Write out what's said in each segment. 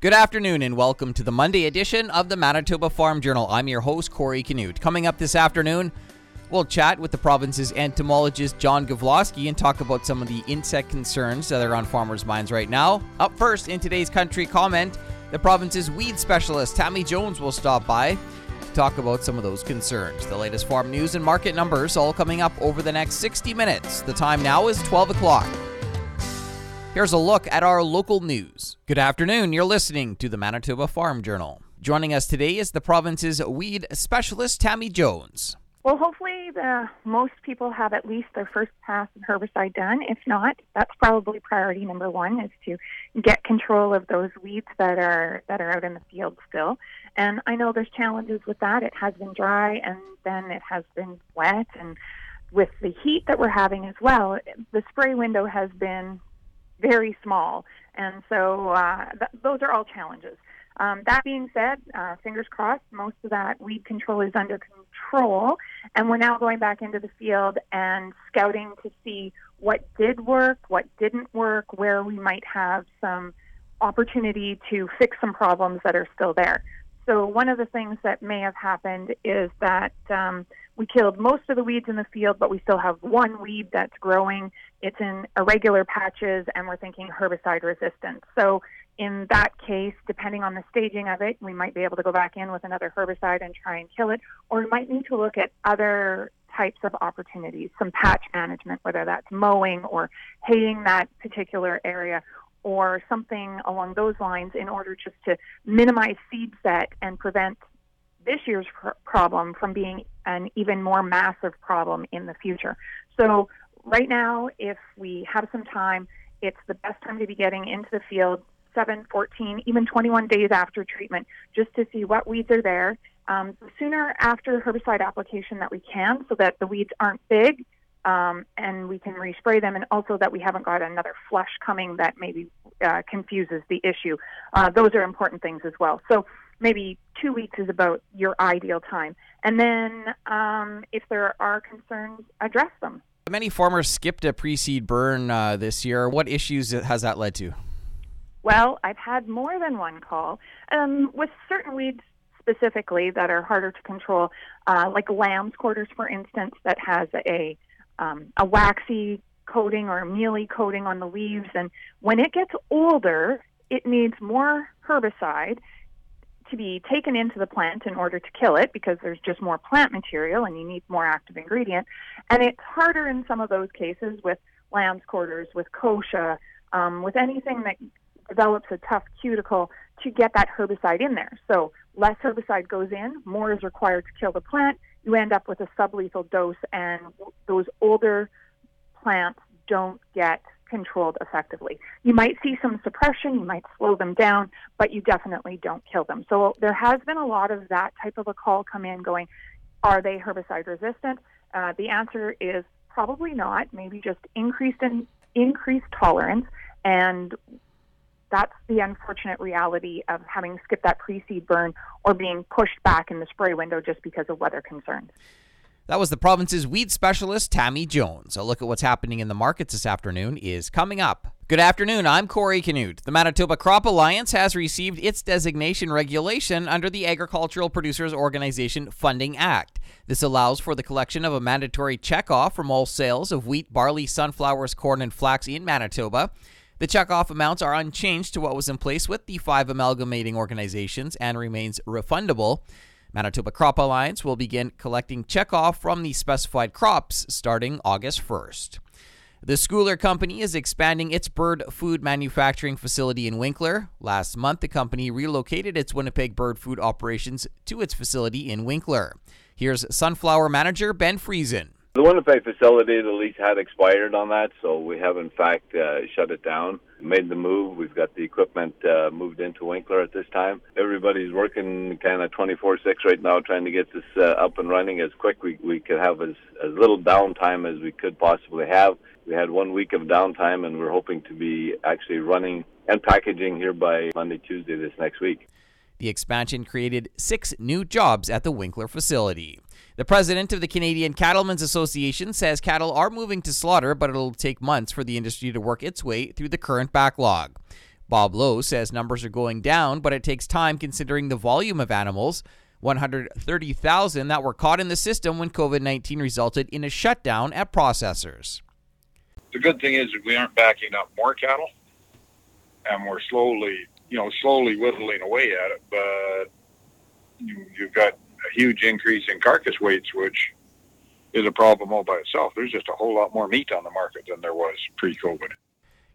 Good afternoon and welcome to the Monday edition of the Manitoba Farm Journal. I'm your host, Corey Canute. Coming up this afternoon, we'll chat with the province's entomologist, John Gavloski, and talk about some of the insect concerns that are on farmers' minds right now. Up first, in today's country comment, the province's weed specialist, Tammy Jones, will stop by to talk about some of those concerns. The latest farm news and market numbers all coming up over the next 60 minutes. The time now is 12 o'clock. Here's a look at our local news. Good afternoon. You're listening to the Manitoba Farm Journal. Joining us today is the province's weed specialist, Tammy Jones. Well, hopefully, the, most people have at least their first pass of herbicide done. If not, that's probably priority number one: is to get control of those weeds that are that are out in the field still. And I know there's challenges with that. It has been dry, and then it has been wet, and with the heat that we're having as well, the spray window has been very small. And so uh, th- those are all challenges. Um, that being said, uh, fingers crossed, most of that weed control is under control. And we're now going back into the field and scouting to see what did work, what didn't work, where we might have some opportunity to fix some problems that are still there. So, one of the things that may have happened is that um, we killed most of the weeds in the field, but we still have one weed that's growing. It's in irregular patches, and we're thinking herbicide resistant. So, in that case, depending on the staging of it, we might be able to go back in with another herbicide and try and kill it, or we might need to look at other types of opportunities, some patch management, whether that's mowing or haying that particular area, or something along those lines in order just to minimize seed set and prevent this year's pr- problem from being an even more massive problem in the future. So, right now, if we have some time, it's the best time to be getting into the field 7, 14, even 21 days after treatment just to see what weeds are there. Um, the sooner after herbicide application that we can so that the weeds aren't big um, and we can respray them, and also that we haven't got another flush coming that maybe uh, confuses the issue. Uh, those are important things as well. So maybe two weeks is about your ideal time, and then um, if there are concerns, address them. Many farmers skipped a pre-seed burn uh, this year. What issues has that led to? Well, I've had more than one call um, with certain weeds specifically that are harder to control, uh, like lamb's quarters, for instance, that has a um, a waxy coating or a mealy coating on the leaves. And when it gets older, it needs more herbicide to be taken into the plant in order to kill it because there's just more plant material and you need more active ingredient. And it's harder in some of those cases with lamb's quarters, with kochia, um, with anything that develops a tough cuticle to get that herbicide in there. So less herbicide goes in, more is required to kill the plant, you end up with a sublethal dose, and those older plants don't get controlled effectively. You might see some suppression, you might slow them down, but you definitely don't kill them. So there has been a lot of that type of a call come in going, are they herbicide resistant? Uh, the answer is probably not, maybe just increased in, increased tolerance. And that's the unfortunate reality of having skipped that pre-seed burn or being pushed back in the spray window just because of weather concerns. That was the province's weed specialist, Tammy Jones. A look at what's happening in the markets this afternoon is coming up. Good afternoon. I'm Corey Canute. The Manitoba Crop Alliance has received its designation regulation under the Agricultural Producers Organization Funding Act. This allows for the collection of a mandatory checkoff from all sales of wheat, barley, sunflowers, corn, and flax in Manitoba. The checkoff amounts are unchanged to what was in place with the five amalgamating organizations and remains refundable. Manitoba Crop Alliance will begin collecting checkoff from the specified crops starting August 1st. The Scoular Company is expanding its bird food manufacturing facility in Winkler. Last month, the company relocated its Winnipeg bird food operations to its facility in Winkler. Here's Sunflower Manager Ben Friesen. The Winnipeg facility, the lease had expired on that, so we have in fact uh, shut it down. Made the move. We've got the equipment uh, moved into Winkler at this time. Everybody's working kind of 24/6 right now, trying to get this uh, up and running as quick we we could have as as little downtime as we could possibly have. We had one week of downtime, and we're hoping to be actually running and packaging here by Monday, Tuesday this next week. The expansion created six new jobs at the Winkler facility. The president of the Canadian Cattlemen's Association says cattle are moving to slaughter, but it'll take months for the industry to work its way through the current backlog. Bob Lowe says numbers are going down, but it takes time considering the volume of animals 130,000 that were caught in the system when COVID 19 resulted in a shutdown at processors. The good thing is we aren't backing up more cattle, and we're slowly, you know, slowly whittling away at it. But you, you've got a huge increase in carcass weights, which is a problem all by itself. There's just a whole lot more meat on the market than there was pre-COVID.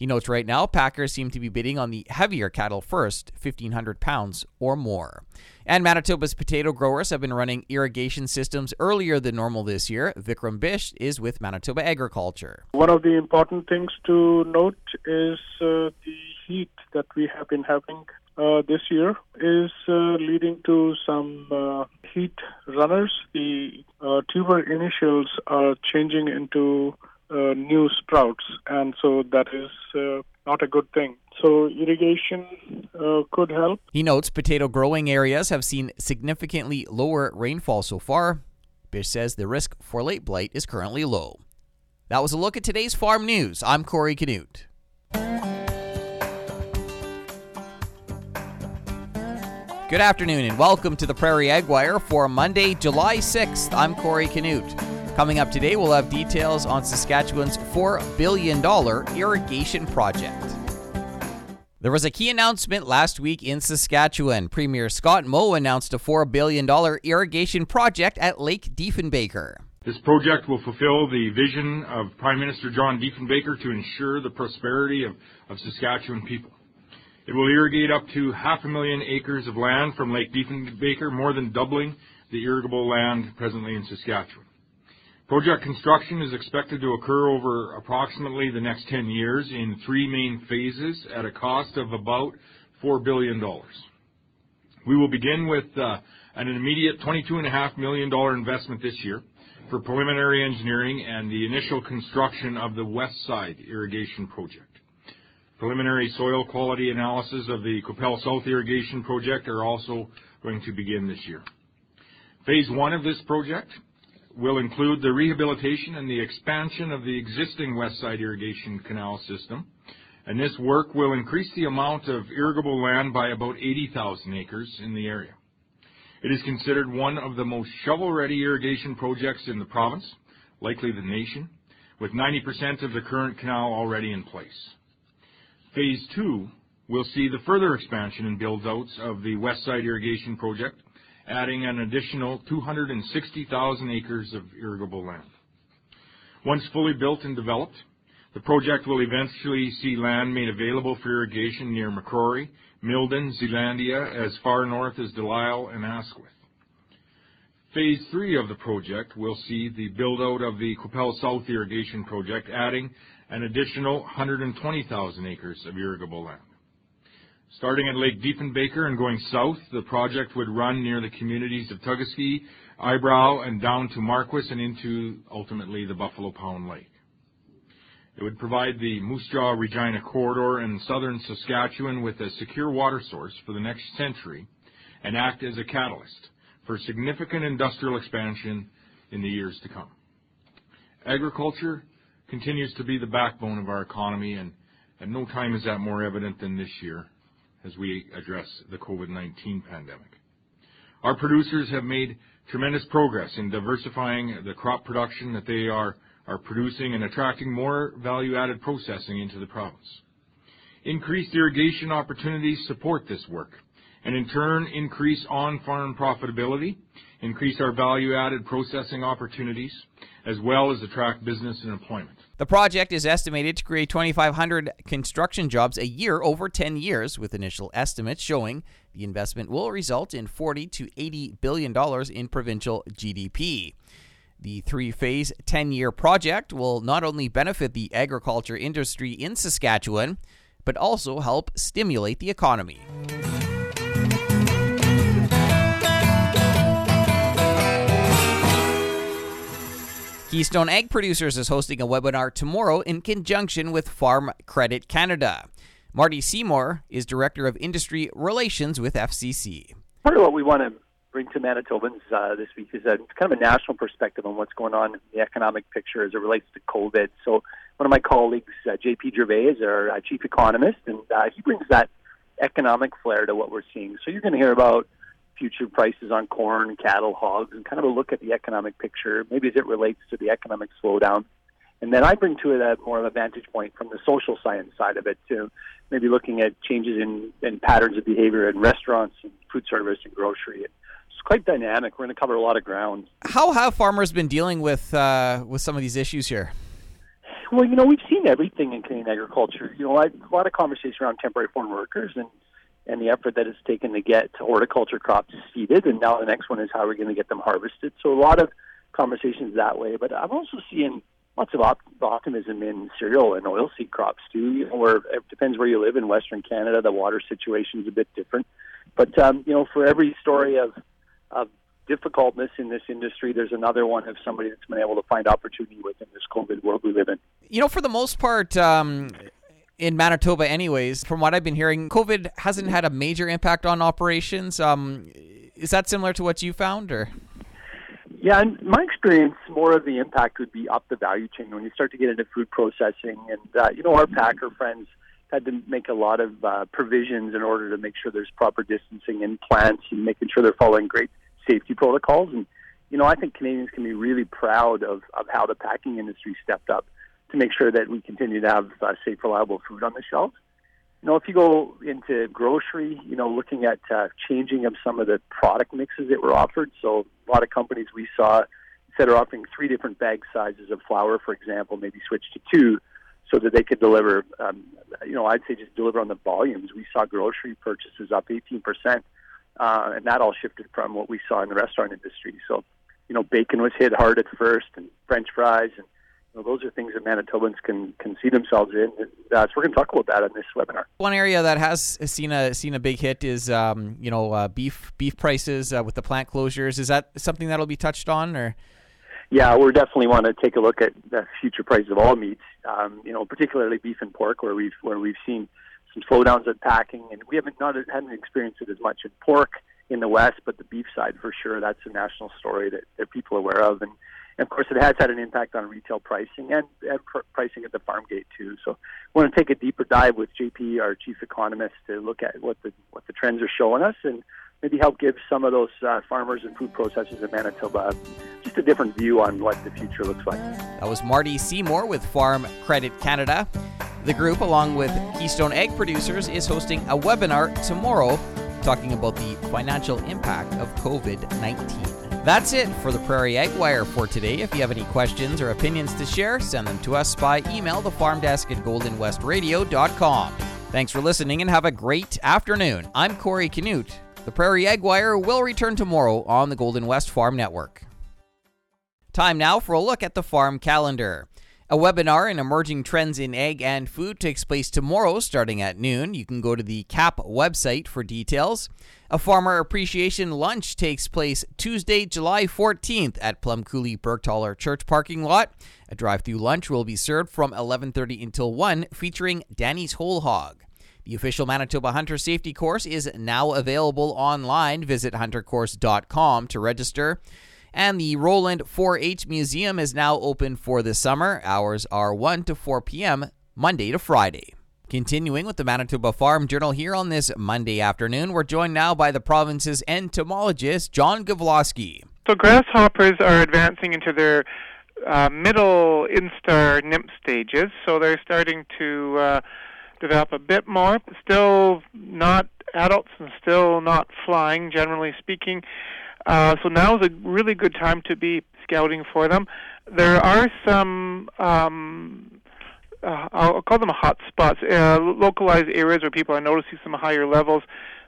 He notes right now packers seem to be bidding on the heavier cattle first, 1,500 pounds or more. And Manitoba's potato growers have been running irrigation systems earlier than normal this year. Vikram Bisht is with Manitoba Agriculture. One of the important things to note is uh, the heat that we have been having uh, this year is uh, leading to some uh, heat runners. The uh, tuber initials are changing into uh, new sprouts, and so that is uh, not a good thing. So irrigation uh, could help. He notes potato growing areas have seen significantly lower rainfall so far. Bisht says the risk for late blight is currently low. That was a look at today's farm news. I'm Corey Canute. Good afternoon and welcome to the Prairie Ag Wire for Monday, July 6th. I'm Corey Canute. Coming up today, we'll have details on Saskatchewan's $4 billion irrigation project. There was a key announcement last week in Saskatchewan. Premier Scott Moe announced a $4 billion irrigation project at Lake Diefenbaker. This project will fulfill the vision of Prime Minister John Diefenbaker to ensure the prosperity of, of Saskatchewan people. It will irrigate up to half a million acres of land from Lake Diefenbaker, more than doubling the irrigable land presently in Saskatchewan. Project construction is expected to occur over approximately the next 10 years in three main phases at a cost of about $4 billion. We will begin with uh, an immediate $22.5 million investment this year for preliminary engineering and the initial construction of the West Side Irrigation Project. Preliminary soil quality analysis of the Qu'Appelle South Irrigation Project are also going to begin this year. Phase one of this project will include the rehabilitation and the expansion of the existing West Side Irrigation Canal system, and this work will increase the amount of irrigable land by about 80,000 acres in the area. It is considered one of the most shovel-ready irrigation projects in the province, likely the nation, with 90% of the current canal already in place. Phase two will see the further expansion and build-outs of the West Side Irrigation Project, adding an additional 260,000 acres of irrigable land. Once fully built and developed, the project will eventually see land made available for irrigation near Macrorie, Milden, Zealandia, as far north as Delisle and Asquith. Phase three of the project will see the build-out of the Qu'Appelle South Irrigation Project, adding an additional 120,000 acres of irrigable land. Starting at Lake Diefenbaker and going south, the project would run near the communities of Tugaske, Eyebrow, and down to Marquis and into ultimately the Buffalo Pound Lake. It would provide the Moose Jaw Regina corridor in southern Saskatchewan with a secure water source for the next century and act as a catalyst for significant industrial expansion in the years to come. Agriculture continues to be the backbone of our economy, and at no time is that more evident than this year as we address the COVID-19 pandemic. Our producers have made tremendous progress in diversifying the crop production that they are, producing and attracting more value-added processing into the province. Increased irrigation opportunities support this work and in turn increase on-farm profitability, increase our value-added processing opportunities, as well as attract business and employment. The project is estimated to create 2,500 construction jobs a year over 10 years, with initial estimates showing the investment will result in 40 to 80 billion dollars in provincial GDP. The three phase 10 year project will not only benefit the agriculture industry in Saskatchewan, but also help stimulate the economy. Keystone Egg Producers is hosting a webinar tomorrow in conjunction with Farm Credit Canada. Marty Seymour is Director of Industry Relations with FCC. Part of what we want to bring to Manitobans uh, this week is a kind of a national perspective on what's going on in the economic picture as it relates to COVID. So one of my colleagues, uh, JP Gervais, is our uh, chief economist, and uh, he brings that economic flair to what we're seeing. So you're going to hear about future prices on corn, cattle, hogs, and kind of a look at the economic picture, maybe as it relates to the economic slowdown. And then I bring to it a more of a vantage point from the social science side of it, too. Maybe looking at changes in, in patterns of behavior in restaurants and food service and grocery. It's quite dynamic. We're going to cover a lot of ground. How have farmers been dealing with uh, with some of these issues here? Well, you know, we've seen everything in Canadian agriculture. You know, a lot of conversation around temporary foreign workers and and the effort that it's taken to get horticulture crops seeded, and now the next one is how we're going to get them harvested. So a lot of conversations that way. But I'm also seeing lots of op- optimism in cereal and oilseed crops too. You know, where it depends where you live in Western Canada, the water situation is a bit different. But um, you know, for every story of of difficultness in this industry, there's another one of somebody that's been able to find opportunity within this COVID world we live in. You know, for the most part, um, in Manitoba, anyways, from what I've been hearing, COVID hasn't had a major impact on operations. Um, is that similar to what you found, or? Yeah, in my experience, more of the impact would be up the value chain when you start to get into food processing. And, uh, you know, our packer friends had to make a lot of uh, provisions in order to make sure there's proper distancing in plants and making sure they're following great safety protocols. And, you know, I think Canadians can be really proud of, of how the packing industry stepped up to make sure that we continue to have uh, safe, reliable food on the shelves. You know, if you go into grocery, you know, looking at uh, changing of some of the product mixes that were offered. So a lot of companies we saw instead of offering three different bag sizes of flour, for example, maybe switch to two, so that they could deliver. Um, you know, I'd say just deliver on the volumes. We saw grocery purchases up 18 percent, uh, and that all shifted from what we saw in the restaurant industry. So, you know, bacon was hit hard at first, and French fries, and know, those are things that Manitobans can can see themselves in. Uh, so we're going to talk about that in this webinar. One area that has seen a seen a big hit is um, you know uh, beef beef prices uh, with the plant closures. Is that something that'll be touched on or? Yeah, we're definitely want to take a look at the future prices of all meats. Um, you know, particularly beef and pork, where we've where we've seen some slowdowns in packing, and we haven't not hadn't experienced it as much in pork in the west, but the beef side for sure. That's a national story that, that people are aware of, and and of course, it has had an impact on retail pricing and, and pr- pricing at the farm gate too. So, we want to take a deeper dive with JP, our chief economist, to look at what the what the trends are showing us, and maybe help give some of those uh, farmers and food processors in Manitoba just a different view on what the future looks like. That was Marty Seymour with Farm Credit Canada. The group, along with Keystone Egg Producers, is hosting a webinar tomorrow talking about the financial impact of COVID 19. That's it for the Prairie Ag Wire for today. If you have any questions or opinions to share, send them to us by email, the farm desk at goldenwestradio.com. Thanks for listening and have a great afternoon. I'm Corey Canute. The Prairie Ag Wire will return tomorrow on the Golden West Farm Network. Time now for a look at the farm calendar. A webinar on emerging trends in egg and food takes place tomorrow starting at noon. You can go to the KAP website for details. A farmer appreciation lunch takes place Tuesday, July 14th at Plum Coulee Bergthaler Church parking lot. A drive-through lunch will be served from 11:30 until 1 featuring Danny's Whole Hog. The official Manitoba Hunter Safety Course is now available online. Visit huntercourse.com to register. And the Roland 4 H Museum is now open for the summer. Hours are 1 to 4 p.m., Monday to Friday. Continuing with the Manitoba Farm Journal here on this Monday afternoon, we're joined now by the province's entomologist, John Gavloski. So, grasshoppers are advancing into their uh, middle instar nymph stages, so they're starting to uh, develop a bit more. Still not adults and still not flying, generally speaking. Uh, so now is a really good time to be scouting for them. There are some, um, uh, I'll call them hot spots, uh, localized areas where people are noticing some higher levels.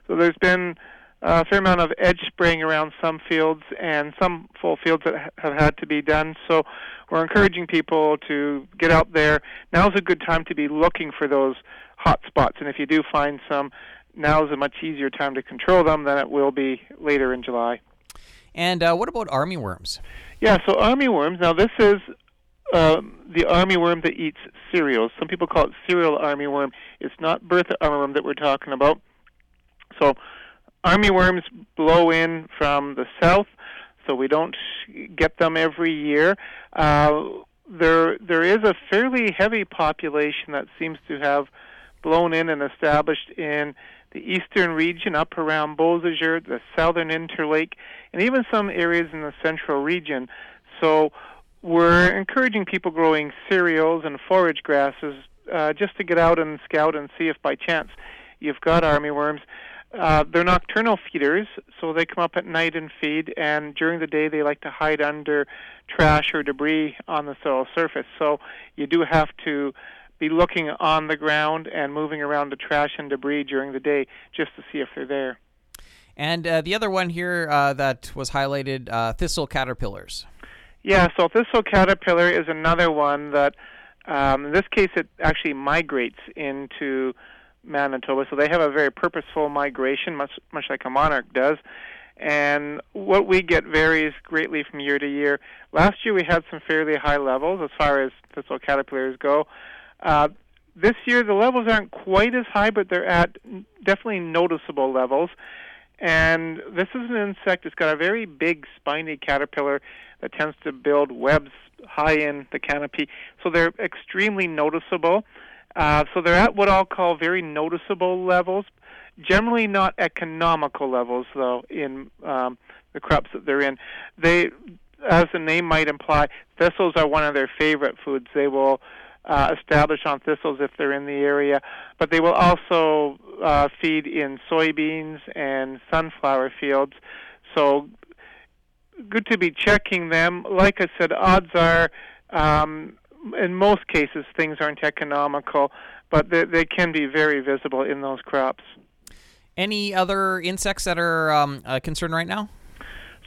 So there's been a fair amount of edge spraying around some fields and some full fields that have had to be done. So we're encouraging people to get out there. Now's a good time to be looking for those hot spots. And if you do find some, now is a much easier time to control them than it will be later in July. And uh, what about armyworms? Yeah, so armyworms. Now this is uh, the armyworm that eats cereals. Some people call it cereal armyworm. It's not Bertha armyworm that we're talking about. So army worms blow in from the south, so we don't get them every year. Uh, there, there is a fairly heavy population that seems to have blown in and established in the eastern region up around Beausejour, the southern Interlake, and even some areas in the central region. So we're encouraging people growing cereals and forage grasses uh, just to get out and scout and see if by chance you've got armyworms. Uh, they're nocturnal feeders, so they come up at night and feed, and during the day they like to hide under trash or debris on the soil surface. So you do have to be looking on the ground and moving around the trash and debris during the day just to see if they're there. And uh, the other one here uh, that was highlighted uh, thistle caterpillars. Yeah, so thistle caterpillar is another one that, um, in this case, it actually migrates into Manitoba. So they have a very purposeful migration, much much like a monarch does. And what we get varies greatly from year to year. Last year we had some fairly high levels as far as thistle caterpillars go. Uh, this year the levels aren't quite as high, but they're at definitely noticeable levels. And this is an insect that's got a very big spiny caterpillar that tends to build webs high in the canopy. So they're extremely noticeable. Uh, so they're at what I'll call very noticeable levels. Generally not economical levels, though, in um, the crops that they're in. They, as the name might imply, thistles are one of their favorite foods. They will uh, establish on thistles if they're in the area, but they will also uh, feed in soybeans and sunflower fields. So good to be checking them. Like I said, odds are, um, in most cases, things aren't economical, but they, they can be very visible in those crops. Any other insects that are um, a concern right now?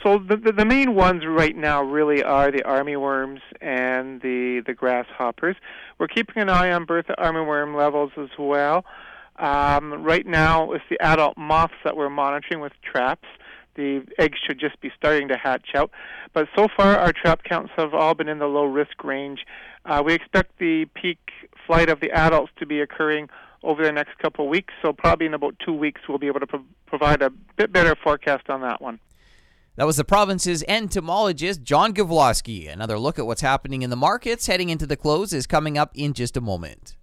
So the, the, the main ones right now really are the armyworms and the the grasshoppers. We're keeping an eye on Bertha armyworm levels as well. Um, right now, it's the adult moths that we're monitoring with traps. The eggs should just be starting to hatch out. But so far, our trap counts have all been in the low risk range. Uh, we expect the peak flight of the adults to be occurring over the next couple of weeks. So probably in about two weeks, we'll be able to pro- provide a bit better forecast on that one. That was the province's entomologist, John Gavloski. Another look at what's happening in the markets heading into the close is coming up in just a moment.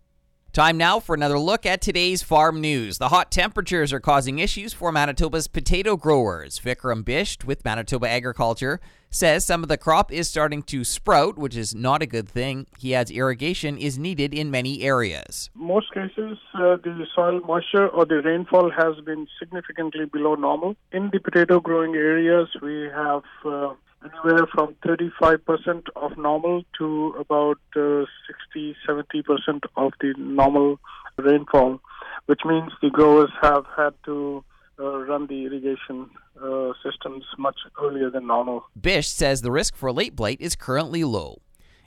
Time now for another look at today's farm news. The hot temperatures are causing issues for Manitoba's potato growers. Vikram Bisht with Manitoba Agriculture says some of the crop is starting to sprout, which is not a good thing. He adds irrigation is needed in many areas. Most cases, uh, the soil moisture or the rainfall has been significantly below normal. In the potato growing areas, we have uh, anywhere from 35% of normal to about uh, 60 70% of the normal rainfall, which means the growers have had to uh, run the irrigation uh, systems much earlier than normal. Bisht says the risk for late blight is currently low.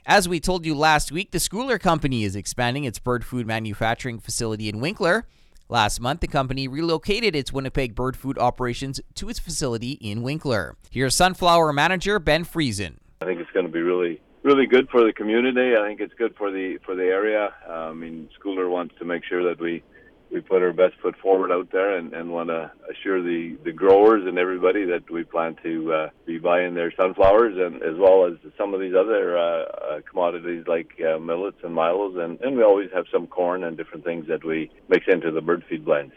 As we told you last week, the Scoular Company is expanding its bird food manufacturing facility in Winkler. Last month, the company relocated its Winnipeg bird food operations to its facility in Winkler. Here's Sunflower Manager Ben Friesen. I think it's going to be really, really good for the community. I think it's good for the for the area. Uh, I mean, Scoular wants to make sure that we we put our best foot forward out there and, and want to assure the, the growers and everybody that we plan to uh, be buying their sunflowers and as well as some of these other uh, uh, commodities like uh, millets and milos and, and we always have some corn and different things that we mix into the bird feed blends.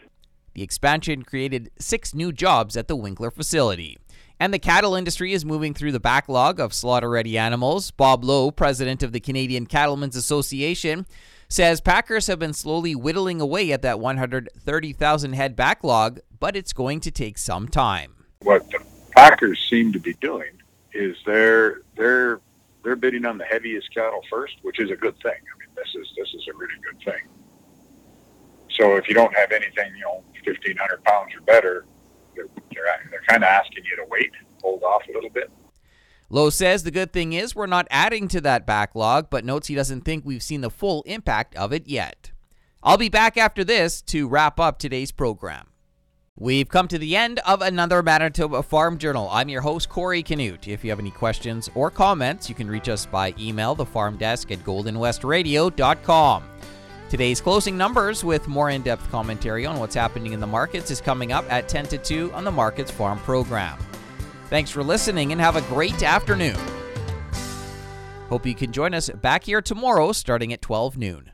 The expansion created six new jobs at the Winkler facility. And the cattle industry is moving through the backlog of slaughter ready animals. Bob Lowe, president of the Canadian Cattlemen's Association, says packers have been slowly whittling away at that 130,000 head backlog, but it's going to take some time. What the packers seem to be doing is they're they're they're bidding on the heaviest cattle first, which is a good thing. I mean, this is this is a really good thing. So if you don't have anything, you know, 1,500 pounds or better, they're, they're, they're kind of asking you to wait, hold off a little bit. Lowe says the good thing is we're not adding to that backlog, but notes he doesn't think we've seen the full impact of it yet. I'll be back after this to wrap up today's program. We've come to the end of another Manitoba Farm Journal. I'm your host, Corey Canute. If you have any questions or comments, you can reach us by email, the farm desk at goldenwestradio.com. Today's closing numbers with more in depth commentary on what's happening in the markets is coming up at 10 to 2 on the Markets Farm program. Thanks for listening and have a great afternoon. Hope you can join us back here tomorrow starting at 12 noon.